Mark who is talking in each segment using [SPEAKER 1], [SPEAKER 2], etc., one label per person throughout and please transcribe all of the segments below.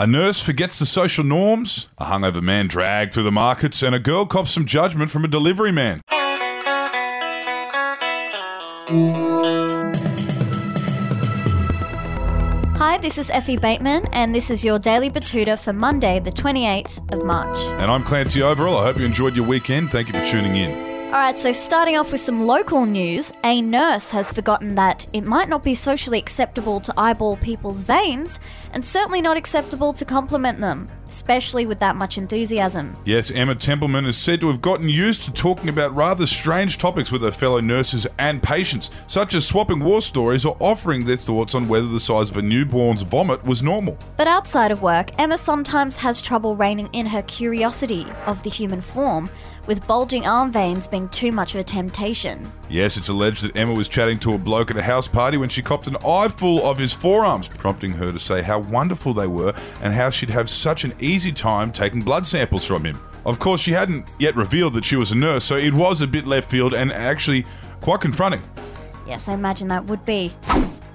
[SPEAKER 1] A nurse forgets the social norms, a hungover man dragged through the markets, and a girl cops some judgment from a delivery man.
[SPEAKER 2] Hi, this is Effie Bateman, and this is your Daily Betoota for Monday, the 28th of March.
[SPEAKER 1] And I'm Clancy Overell. I hope you enjoyed your weekend. Thank you for tuning in.
[SPEAKER 2] All right, so starting off with some local news, a nurse has forgotten that it might not be socially acceptable to eyeball people's veins, and certainly not acceptable to compliment them, especially with that much enthusiasm.
[SPEAKER 1] Yes, Emma Templeman is said to have gotten used to talking about rather strange topics with her fellow nurses and patients, such as swapping war stories or offering their thoughts on whether the size of a newborn's vomit was normal.
[SPEAKER 2] But outside of work, Emma sometimes has trouble reining in her curiosity of the human form, with bulging arm veins being too much of a temptation.
[SPEAKER 1] Yes, it's alleged that Emma was chatting to a bloke at a house party when she copped an eyeful of his forearms, prompting her to say how wonderful they were and how she'd have such an easy time taking blood samples from him. Of course, she hadn't yet revealed that she was a nurse, so it was a bit left field and actually quite confronting.
[SPEAKER 2] Yes, I imagine that would be.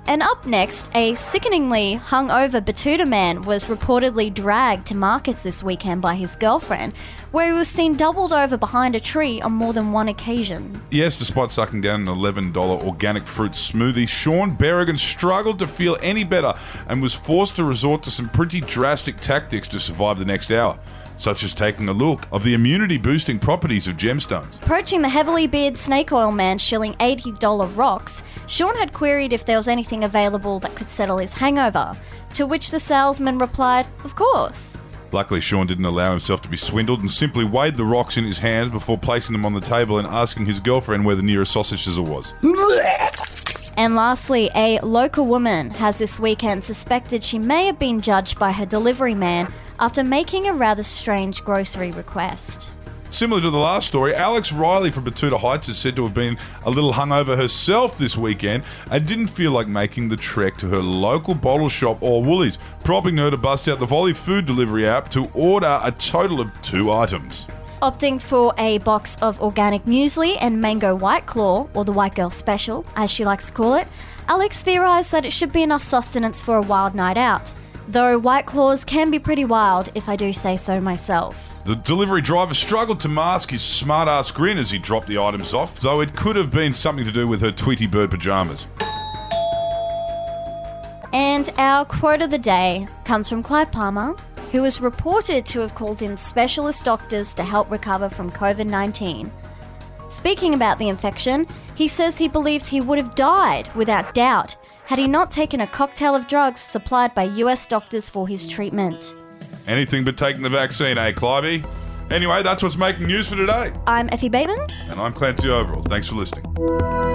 [SPEAKER 2] And up next, a sickeningly hungover Betoota man was reportedly dragged to markets this weekend by his girlfriend, where he was seen doubled over behind a tree on more than one occasion.
[SPEAKER 1] Yes, despite sucking down an $11 organic fruit smoothie, Sean Berrigan struggled to feel any better and was forced to resort to some pretty drastic tactics to survive the next hour, such as taking a look of the immunity boosting properties of gemstones.
[SPEAKER 2] Approaching the heavily bearded snake oil man shilling $80 rocks, Sean had queried if there was anything available that could settle his hangover, to which the salesman replied, Of course.
[SPEAKER 1] Luckily, Sean didn't allow himself to be swindled and simply weighed the rocks in his hands before placing them on the table and asking his girlfriend where the nearest sausage sizzle was.
[SPEAKER 2] And lastly, a local woman has this weekend suspected she may have been judged by her delivery man after making a rather strange grocery request.
[SPEAKER 1] Similar to the last story, Alex Riley from Betoota Heights is said to have been a little hungover herself this weekend and didn't feel like making the trek to her local bottle shop or Woolies, prompting her to bust out the Volley food delivery app to order a total of two items.
[SPEAKER 2] Opting for a box of organic muesli and mango white claw, or the white girl special, as she likes to call it, Alex theorised that it should be enough sustenance for a wild night out. Though white claws can be pretty wild, if I do say so myself.
[SPEAKER 1] The delivery driver struggled to mask his smart ass grin as he dropped the items off, though it could have been something to do with her Tweety Bird pajamas.
[SPEAKER 2] And our quote of the day comes from Clive Palmer, who was reported to have called in specialist doctors to help recover from COVID 19. Speaking about the infection, he says he believed he would have died without doubt had he not taken a cocktail of drugs supplied by US doctors for his treatment.
[SPEAKER 1] Anything but taking the vaccine, eh, Clivey? Anyway, that's what's making news for today.
[SPEAKER 2] I'm Effie Bateman.
[SPEAKER 1] And I'm Clancy Overell. Thanks for listening.